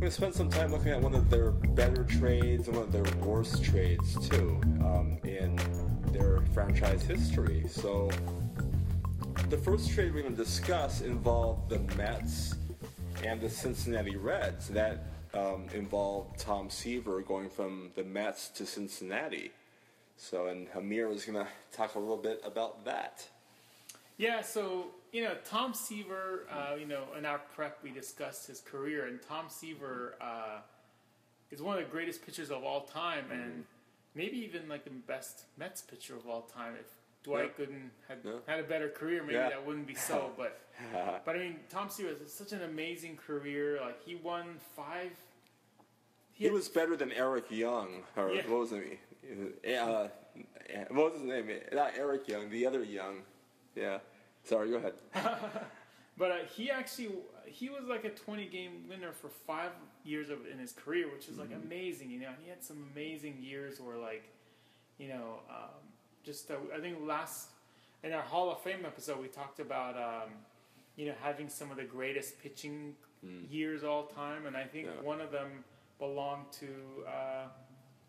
Gonna spend some time looking at one of their better trades and one of their worst trades too um, in their franchise history. So the first trade we're gonna discuss involved the Mets and the Cincinnati Reds. That um, involved Tom Seaver going from the Mets to Cincinnati. So, and Amir is going to talk a little bit about that. Yeah, so you know Tom Seaver. Uh, you know, in our prep, we discussed his career, and Tom Seaver uh, is one of the greatest pitchers of all time, mm-hmm. and maybe even like the best Mets pitcher of all time. If Dwight yeah. Gooden had yeah. had a better career, maybe yeah. that wouldn't be so. But but I mean, Tom Seaver has such an amazing career. Like he won five. He, he was better than Eric Young, or what was it? Uh, what was his name? Not Eric Young, the other Young. Yeah. Sorry, go ahead. but uh, he actually he was like a 20 game winner for five years of in his career, which is like mm-hmm. amazing. You know, he had some amazing years where like, you know, um, just uh, I think last in our Hall of Fame episode we talked about um, you know having some of the greatest pitching mm. years all time, and I think yeah. one of them belonged to. Uh,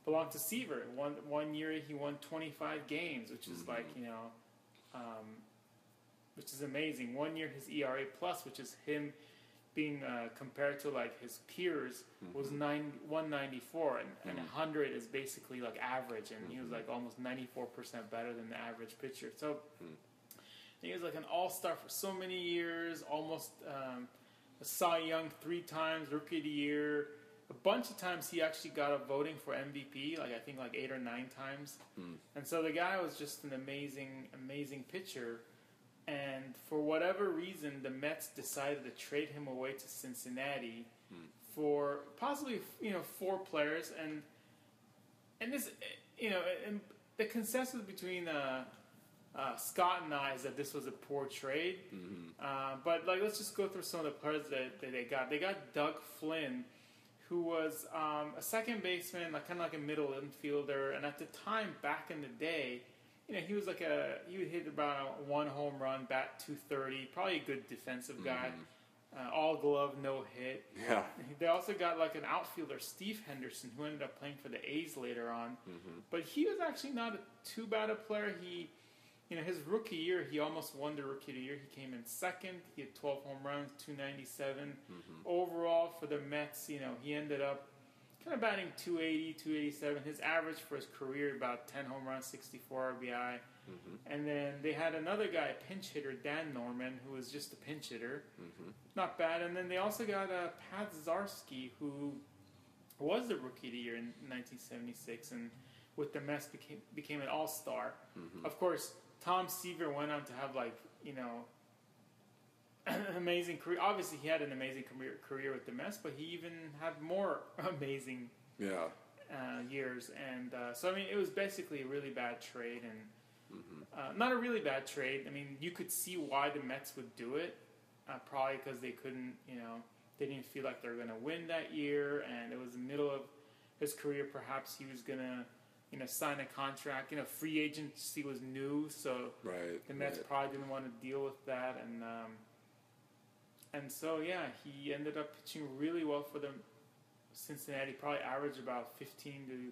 belonged to Seaver. One one year he won 25 games, which is mm-hmm. like you know, um, which is amazing. One year his ERA plus, which is him being uh, compared to like his peers, mm-hmm. was nine 194, and, mm-hmm. and 100 is basically like average, and he was mm-hmm. like almost 94 percent better than the average pitcher. So. Mm. He was like an all-star for so many years, almost um, Cy Young three times, Rookie of the Year, a bunch of times he actually got a voting for MVP, like I think like eight or nine times. Hmm. And so the guy was just an amazing, amazing pitcher. And for whatever reason, the Mets decided to trade him away to Cincinnati hmm. for possibly you know four players. And and this you know and the consensus between uh, uh, Scott and I is that this was a poor trade. Mm-hmm. Uh, but like let's just go through some of the players that, that they got. They got Doug Flynn who was um, a second baseman, like kind of like a middle infielder, and at the time, back in the day, you know, he was like a he would hit about one home run, bat two thirty, probably a good defensive guy. Mm-hmm. Uh, all glove, no hit. Yeah. They also got like an outfielder, Steve Henderson, who ended up playing for the A's later on. Mm-hmm. But he was actually not a, too bad a player. He you know, his rookie year, he almost won the rookie of the year. He came in second. He had 12 home runs, 297. Mm-hmm. Overall, for the Mets, you know, he ended up kind of batting 280, 287. His average for his career, about 10 home runs, 64 RBI. Mm-hmm. And then they had another guy, a pinch hitter, Dan Norman, who was just a pinch hitter. Mm-hmm. Not bad. And then they also got uh, Pat Zachry, who was the rookie of the year in 1976 and with the Mets became, became an all star. Mm-hmm. Of course, Tom Seaver went on to have like you know amazing career. Obviously, he had an amazing career career with the Mets, but he even had more amazing yeah uh, years. And uh, so I mean, it was basically a really bad trade, and mm-hmm. uh, not a really bad trade. I mean, you could see why the Mets would do it, uh, probably because they couldn't, you know, they didn't feel like they were going to win that year, and it was the middle of his career. Perhaps he was going to you know, sign a contract. You know, free agency was new, so right, the Mets right. probably didn't want to deal with that, and um, and so yeah, he ended up pitching really well for them. Cincinnati probably averaged about fifteen to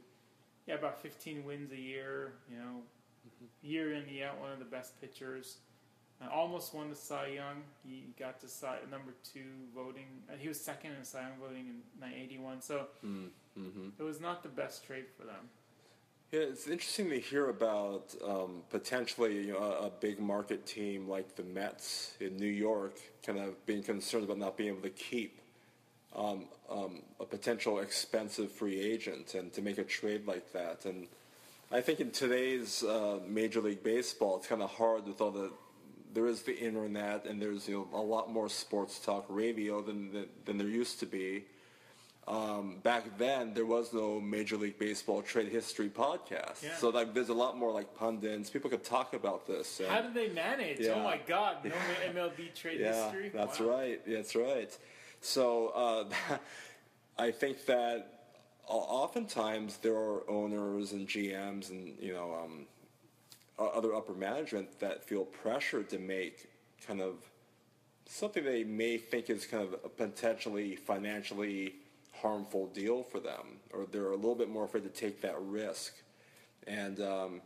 yeah about fifteen wins a year. You know, mm-hmm. year in year out, one of the best pitchers. Uh, almost won the Cy Young. He got to Cy, number two voting. Uh, he was second in Cy Young voting in 1981. So mm, mm-hmm. it was not the best trade for them. Yeah, it's interesting to hear about um, potentially you know, a, a, big market team like the Mets in New York kind of being concerned about not being able to keep um, um, a potential expensive free agent and to make a trade like that. And I think in today's uh, Major League Baseball, it's kind of hard with all the there is the internet and there's you know a lot more sports talk radio than than, than there used to be um, back then there was no Major League Baseball trade history podcast. Yeah. So like there's a lot more like pundits. People could talk about this. And, How did they manage? Oh yeah. Oh my God, no MLB trade yeah, history. That's wow. right. That's right. So uh, I think that oftentimes there are owners and GMs and you know um, other upper management that feel pressured to make kind of something they may think is kind of a potentially financially harmful deal for them, or they're a little bit more afraid to take that risk. And um,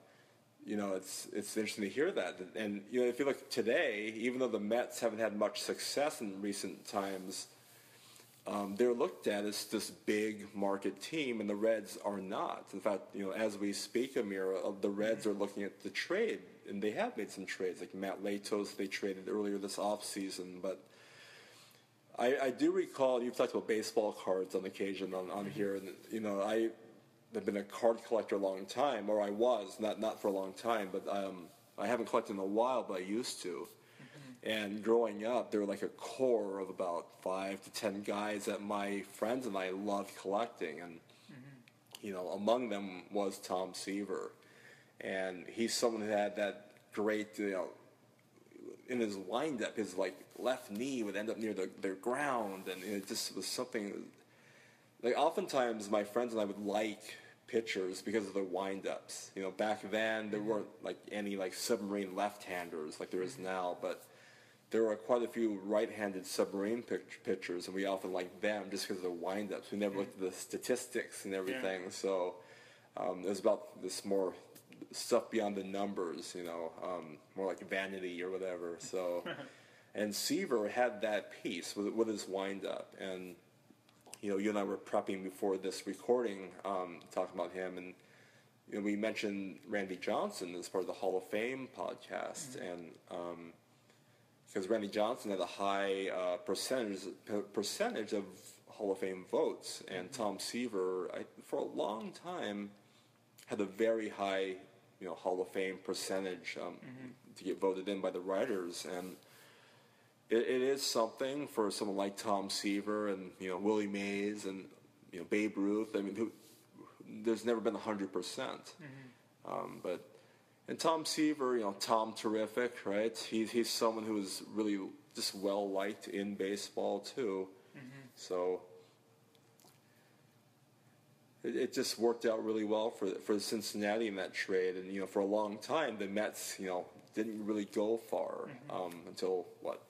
you know, it's it's interesting to hear that. And you know, if you look today, even though the Mets haven't had much success in recent times, um, they're looked at as this big market team, and the Reds are not. In fact, you know, as we speak, Amir, uh, the Reds are looking at the trade, and they have made some trades, like Matt Latos, they traded earlier this offseason, but. I, I do recall you've talked about baseball cards on occasion on, on here, and you know I have been a card collector a long time, or I was not not for a long time, but um, I haven't collected in a while, but I used to. And growing up, there were like a core of about five to ten guys that my friends and I loved collecting, and you know, among them was Tom Seaver, and he's someone who had that great, you know, in his windup, his like left knee would end up near the, the ground, and it just was something. Like oftentimes, my friends and I would like pitchers because of their windups. You know, back then there weren't like any like submarine left-handers like there is now, but there were quite a few right-handed submarine pitch- pitchers, and we often liked them just because of their windups. We never looked at the statistics and everything, so um, it was about this more stuff beyond the numbers, you know, um, more like vanity or whatever. So, and Seaver had that piece with, with his windup, and you know, you and I were prepping before this recording, um, talking about him, and you know, we mentioned Randy Johnson as part of the Hall of Fame podcast, and because Randy Johnson had a high uh, percentage per- percentage of Hall of Fame votes, and Tom Seaver, I, for a long time, had a very high, you know, Hall of Fame percentage um, to get voted in by the writers, and it, it is something for someone like Tom Seaver and you know Willie Mays and you know Babe Ruth. I mean, who, there's never been hundred percent, um, but and Tom Seaver, you know, Tom Terrific, right? He's he's someone who is really just well liked in baseball too. So it, it just worked out really well for for the Cincinnati in that trade, and you know, for a long time the Mets, you know, didn't really go far um, until what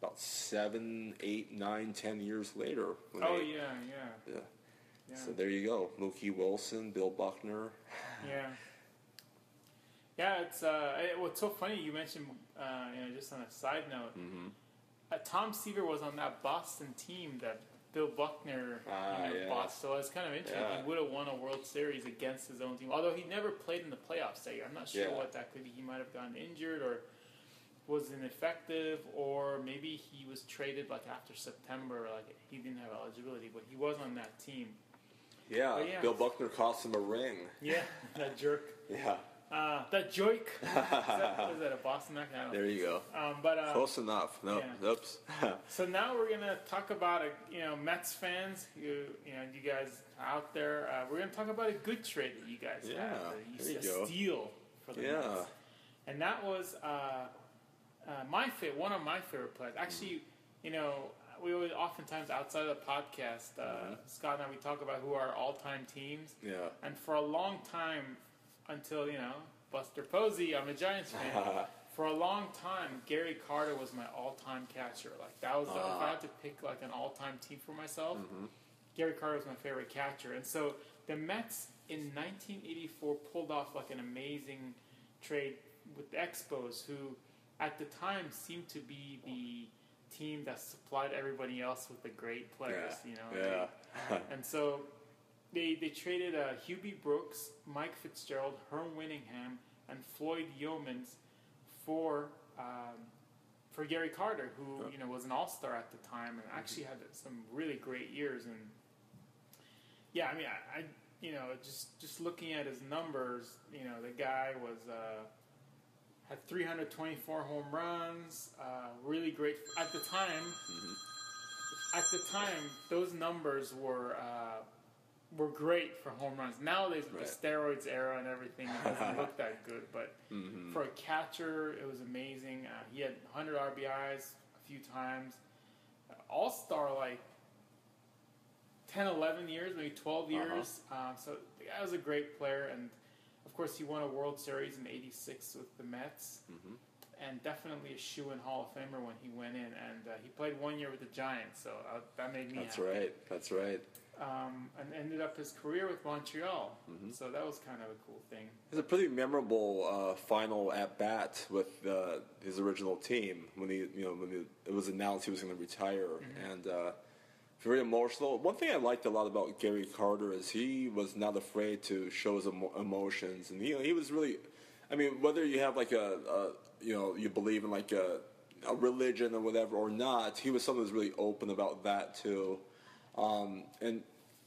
about seven, eight, nine, ten years later. Oh they- yeah, yeah, yeah. yeah. So there you go, Mookie Wilson, Bill Buckner. Yeah. Yeah, it's uh, it, what's so funny. You mentioned, uh, you know, just on a side note, Mm-hmm. uh, Tom Seaver was on that Boston team that Bill Buckner Ah, you know, yeah. bossed. So it's kind of interesting. Yeah. He would have won a World Series against his own team, although he never played in the playoffs that year. I'm not sure Yeah. what that could be. He might have gotten injured or was ineffective, or maybe he was traded like after September, like he didn't have eligibility, but he was on that team. Yeah, yeah. Bill Buckner cost him a ring. Yeah, that jerk. Yeah, Uh, that joke. is, that, is that a Boston accent? I don't know. there you go. Um, but uh, Close enough. No, yeah. oops. so now we're gonna talk about a, you know Mets fans. You you know you guys out there. Uh, we're gonna talk about a good trade that you guys Yeah, had. that there you a go. steal for the Yeah. Mets. And that was uh, uh, my favorite, one of my favorite players. Actually, you know, we always oftentimes outside of the podcast, uh, Mm-hmm. Scott and I we talk about who are all-time teams. yeah. And for a long time, until you know Buster Posey, I'm a Giants fan. for a long time, Gary Carter was my all-time catcher. Like that was the, if I Ah. had to pick like an all-time team for myself, Mm-hmm. Gary Carter was my favorite catcher. And so the Mets in 1984 pulled off like an amazing trade with the Expos, who at the time seemed to be the team that supplied everybody else with the great players. Yeah. You know, Yeah. and so they they traded uh, Hubie Brooks, Mike Fitzgerald, Herm Winningham, and Floyd Yeomans for um, for Gary Carter, who you know was an All Star at the time and actually had some really great years. And yeah, I mean, I, I you know just just looking at his numbers, you know, the guy was. Uh, had 324 home runs, uh, really great at the time at the time, those numbers were uh, were great for home runs. Nowadays, with Right. the steroids era and everything, it doesn't look that good. But Mm-hmm. for a catcher, it was amazing. Uh, he had 100 RBIs a few times. Uh, All star like 10, 11 years, maybe 12 years. Um, so the guy was a great player, and of course, he won a World Series in '86 with the Mets. and definitely a shoe in Hall of Famer when he went in. And uh, he played one year with the Giants, so uh, that made me That's happy. right. That's right. Um, and ended up his career with Montreal, Mm-hmm. so that was kind of a cool thing. It's a pretty memorable uh, final at bat with uh, his original team when he, you know, when he, it was announced he was going to retire, and uh, very emotional. One thing I liked a lot about Gary Carter is he was not afraid to show his emo- emotions, and he, he was really, I mean, whether you have like a, a you know, you believe in like a, a religion or whatever or not, he was someone who was really open about that too. Um, and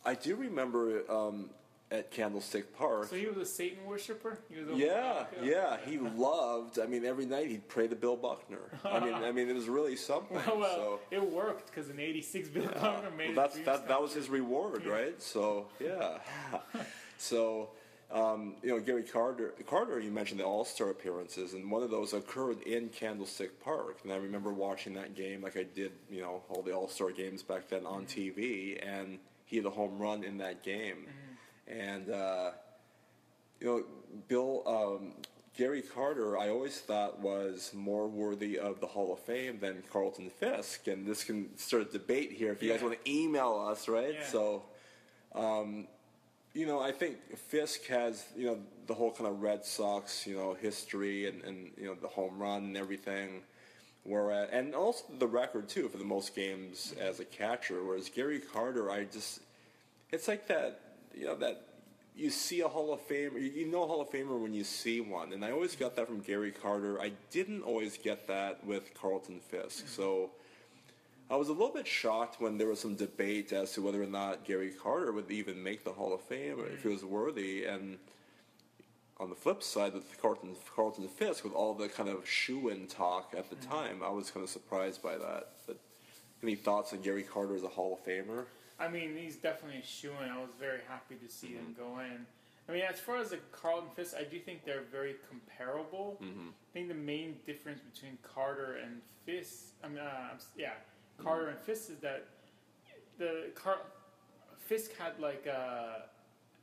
I do remember um, at Candlestick Park. So he was a Satan worshiper. He Yeah, yeah, he loved. I mean, every night he'd pray to Bill Buckner. I mean, I mean, it was really something. Well, well, so it worked because in '86, Bill Buckner made well, that's that. That was his reward, right? So yeah, so. Um, you know, Gary Carter, Carter, you mentioned the All-Star appearances, and one of those occurred in Candlestick Park. And I remember watching that game like I did, you know, all the All-Star games back then on TV, and he had a home run in that game. And, uh, you know, Bill, um, Gary Carter, I always thought was more worthy of the Hall of Fame than Carlton Fisk. And this can start a debate here if you guys want to email us, right? Yeah. So, um, you know, I think Fisk has, you know, the whole kind of Red Sox, you know, history and, and you know, the home run and everything. Whereas, and also the record, too, for the most games as a catcher. Whereas Gary Carter, I just, it's like that, you know, that you see a Hall of Famer, you- know Hall of Famer when you see one. And I always got that from Gary Carter. I didn't always get that with Carlton Fisk. So I was a little bit shocked when there was some debate as to whether or not Gary Carter would even make the Hall of Fame or if he was worthy. And on the flip side, with Carlton, Carlton Fisk, with all the kind of shoe-in talk at the mm-hmm. time, I was kind of surprised by that. But any thoughts on Gary Carter as a Hall of Famer? I mean, he's definitely a shoe in. I was very happy to see him Mm-hmm. go in. I mean, as far as the Carlton Fisk, I do think they're very comparable. Mm-hmm. I think the main difference between Carter and Fisk, I mean, uh, yeah, Carter and Fisk is that the Car- Fisk had like uh,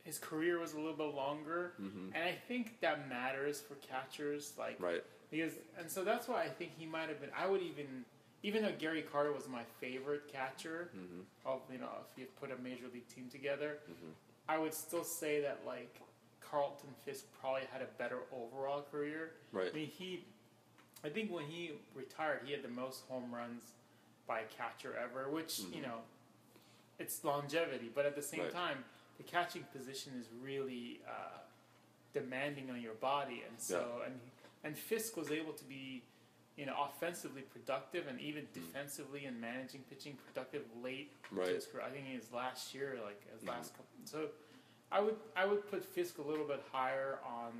his career was a little bit longer, and I think that matters for catchers. Like, Mm-hmm. Right. because and so that's why I think he might have been. I would even even though Gary Carter was my favorite catcher Mm-hmm. of you know if you put a major league team together, I would still say that like Carlton Fisk probably had a better overall career. Right. I mean he, I think when he retired, he had the most home runs by a catcher ever, which you know, it's longevity, but at the same Right. time, the catching position is really uh, demanding on your body, and so and and Fisk was able to be, you know, offensively productive and even defensively and managing pitching productive late Right. his career. I think his last year, like his last couple. So, I would I would put Fisk a little bit higher on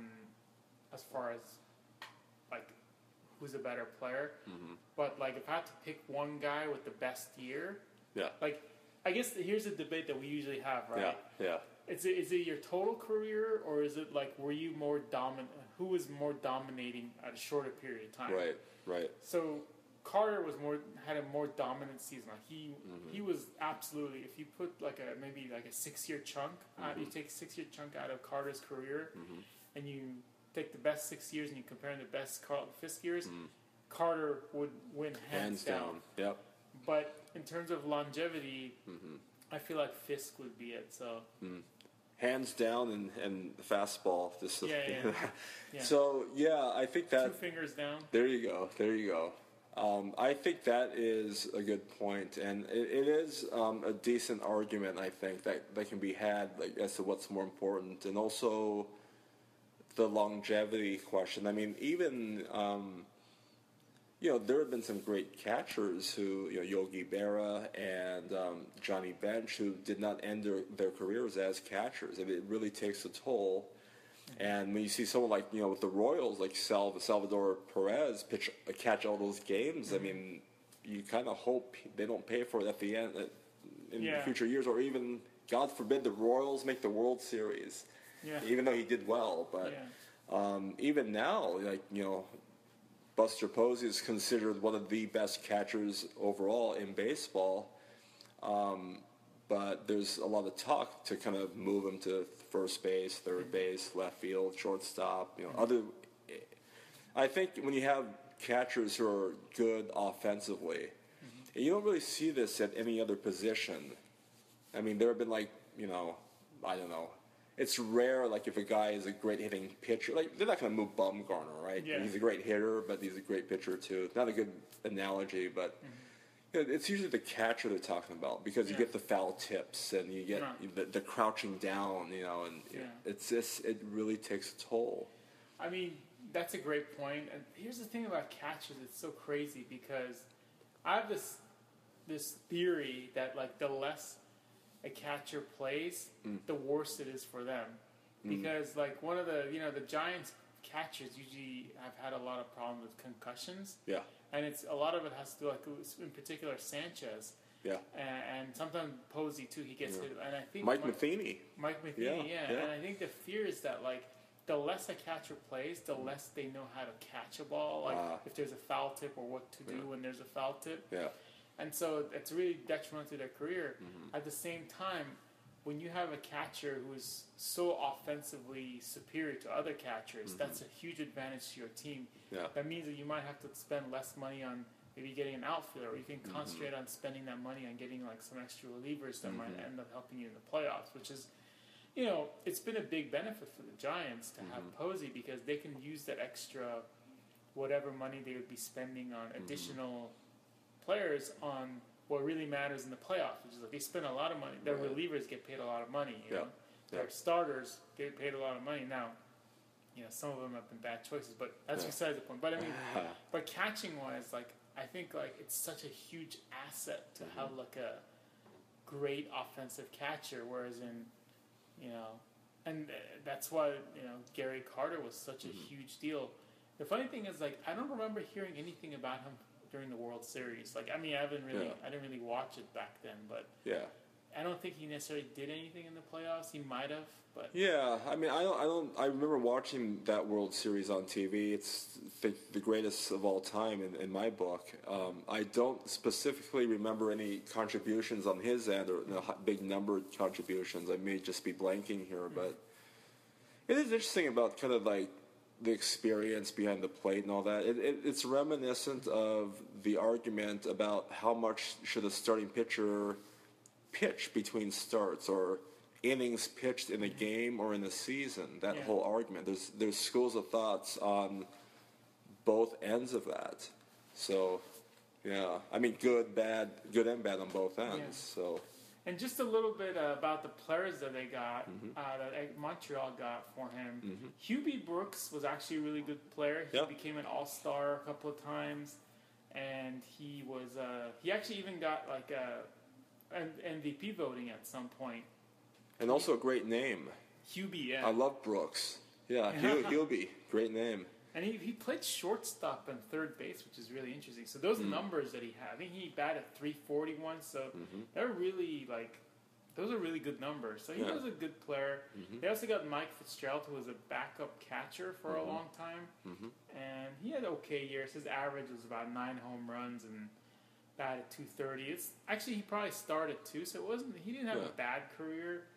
as far as like who's a better player. Mm-hmm. But like if I had to pick one guy with the best year, Yeah. like I guess here's a debate that we usually have, right? Yeah. Yeah. Is it is it your total career or is it like were you more dominant? Who was more dominating at a shorter period of time? Right. Right. So Carter was more had a more dominant season. Like he Mm-hmm. he was absolutely. If you put like a maybe like a six year chunk, out, you Mm-hmm. take a six year chunk out of Carter's career, and you take the best six years and you compare them to the best Carlton Fisk years, Carter would win hands, Mm-hmm. Hands down. down. Yep. But in terms of longevity, Mm-hmm. I feel like Fisk would be it. So Hands down and, and the fastball. Just Yeah, yeah. Yeah. So yeah, I think that two fingers down. There you go. There you go. Um, I think that is a good point, and it, it is um, a decent argument. I think that that can be had like, as to what's more important, and also the longevity question. I mean, even um, you know there have been some great catchers who you know Yogi Berra and um, Johnny Bench who did not end their, their careers as catchers. I mean, it really takes a toll. And when you see someone like you know with the Royals, like Sal- Salvador Perez pitch uh, catch all those games, I mean, you kind of hope they don't pay for it at the end uh, in Yeah. future years, or even God forbid the Royals make the World Series. Yeah. Even though he did well, but Yeah. um, even now, like you know, Buster Posey is considered one of the best catchers overall in baseball. Um, but there's a lot of talk to kind of move him to first base, third base, left field, shortstop. You know, other. I think when you have catchers who are good offensively. And you don't really see this at any other position. I mean, there have been like, you know, I don't know. It's rare, like if a guy is a great hitting pitcher, like they're not going to move Bumgarner, right? Yeah. He's a great hitter, but he's a great pitcher too. Not a good analogy, but you know, it's usually the catcher they're talking about because you Mm-hmm. Get the foul tips and you get Right. the, the crouching down, you know, and Yeah. it's just it really takes a toll. I mean, that's a great point. And here's the thing about catchers: it's so crazy because I have this this theory that like the less a catcher plays, Mm. the worse it is for them. Because like one of the you know the Giants catchers usually have had a lot of problems with concussions, Yeah, and it's a lot of it has to do like in particular Sanchez yeah. and, and sometimes Posey too. He gets Yeah. hit, and I think Mike Mike- Matheny. Mike Matheny, Yeah, yeah, yeah. And I think the fear is that like the less a catcher plays, the less they know how to catch a ball. Like Ah. if there's a foul tip or what to do Yeah. when there's a foul tip. Yeah, And so it's really detrimental to their career. Mm-hmm. At the same time, when you have a catcher who is so offensively superior to other catchers, Mm-hmm. that's a huge advantage to your team. yeah, That means that you might have to spend less money on maybe getting an outfielder, or you Mm-hmm. can concentrate on spending that money on getting like some extra relievers that might Mm-hmm. end up helping you in the playoffs, which is, you know, it's been a big benefit for the Giants to have Mm-hmm. Posey because they can use that extra whatever money they would be spending on Mm-hmm. additional players on what really matters in the playoffs, which is like they spend a lot of money. Their Right. relievers get paid a lot of money. You Yeah. know? Their Yeah. starters get paid a lot of money now. You know, some of them have been bad choices, but that's Yeah. besides the point. But I mean, but catching wise, like I think like it's such a huge asset to have like a great offensive catcher. Whereas in, you know, and uh, that's why you know Gary Carter was such a huge deal. The funny thing is like I don't remember hearing anything about him during the World Series. Like I mean I haven't really Yeah. I didn't really watch it back then, but yeah. I don't think he necessarily did anything in the playoffs. He might have, but Yeah, I mean, I don't, I don't, I remember watching that World Series on TV. It's the, the greatest of all time in, in my book. Um, I don't specifically remember any contributions on his end or you know, big number contributions. I may just be blanking here, but it is interesting about kind of like the experience behind the plate and all that. It, it, it's reminiscent of the argument about how much should a starting pitcher pitch between starts or innings pitched in a game or in a season. That Yeah. whole argument. There's there's schools of thoughts on both ends of that. So, yeah, I mean, good, bad, good and bad on both ends. Yeah. So, And just a little bit uh, about the players that they got, Mm-hmm. uh, that uh, Montreal got for him. Hubie Brooks was actually a really good player. He Yeah. became an All Star a couple of times, and he was uh, he actually even got like a an MVP voting at some point. and also a great name. Hubie, yeah. I love Brooks. Yeah, be great name. And he, he played shortstop and third base, which is really interesting. So those Mm. numbers that he had, I think he batted 340 once. So Mm-hmm. they're really like, those are really good numbers. So he Yeah. was a good player. They also got Mike Fitzgerald, who was a backup catcher for a long time, Mhm. and he had okay years. His average was about nine home runs and batted 230. It's actually he probably started too, so it wasn't. He didn't have Yeah. a bad career.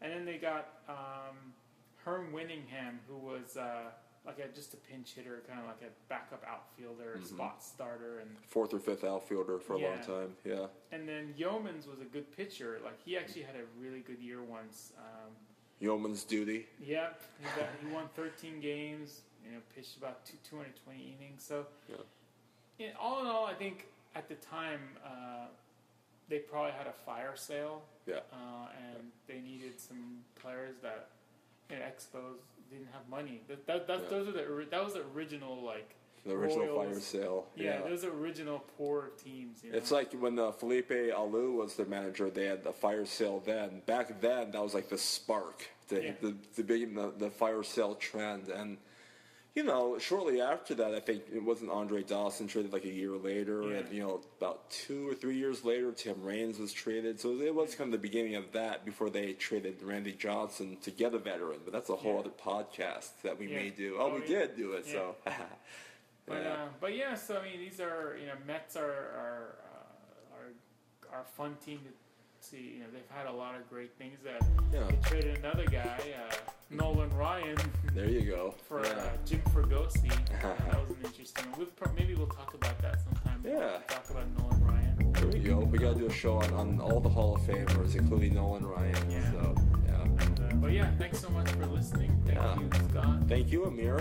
And then they got um, Herm Winningham, who was uh, like a, just a pinch hitter, kind of like a backup outfielder, Mm-hmm. spot starter, and Fourth or fifth outfielder for a long time. Yeah. and then Yeomans was a good pitcher. Like he actually had a really good year once. Um, Yeoman's duty. Yep, he, got, he won 13 games. You know, pitched about two, 220 innings. So, Yeah. in, all in all, I think at the time uh, they probably had a fire sale, Yeah. uh, and they needed some players that know, Expos didn't have money. That, that, that Yeah. those are the that was the original like The original Royals. fire sale. yeah, those are original poor teams. You know? It's like when uh, Felipe Alou was the manager, they had the fire sale then. Back then, that was like the spark, the, Yeah. the, the big the, the fire sale trend. And, you know, shortly after that, I think it wasn't Andre Dawson traded like a year later. Yeah. And, you know, about two or three years later, Tim Raines was traded. So it was kind of the beginning of that before they traded Randy Johnson to get a veteran. But that's a whole Yeah. other podcast that we Yeah. may do. Oh, Oh, we did do it, so. But Yeah. uh, but yeah, so I mean, these are you know Mets are are uh, are, are a fun team to see, you know, they've had a lot of great things. That yeah. they traded another guy, uh, Nolan Ryan. There you go. For uh, yeah. uh, Jim Fregosi. that was an interesting. One. We'll, maybe we'll talk about that sometime. Yeah. Talk about Nolan Ryan. There we go. We gotta do a show on, on all the Hall of Famers, including Nolan Ryan. Yeah. So yeah. And, uh, but yeah, thanks so much for listening. Thank yeah. you, Scott. Thank you, Amir.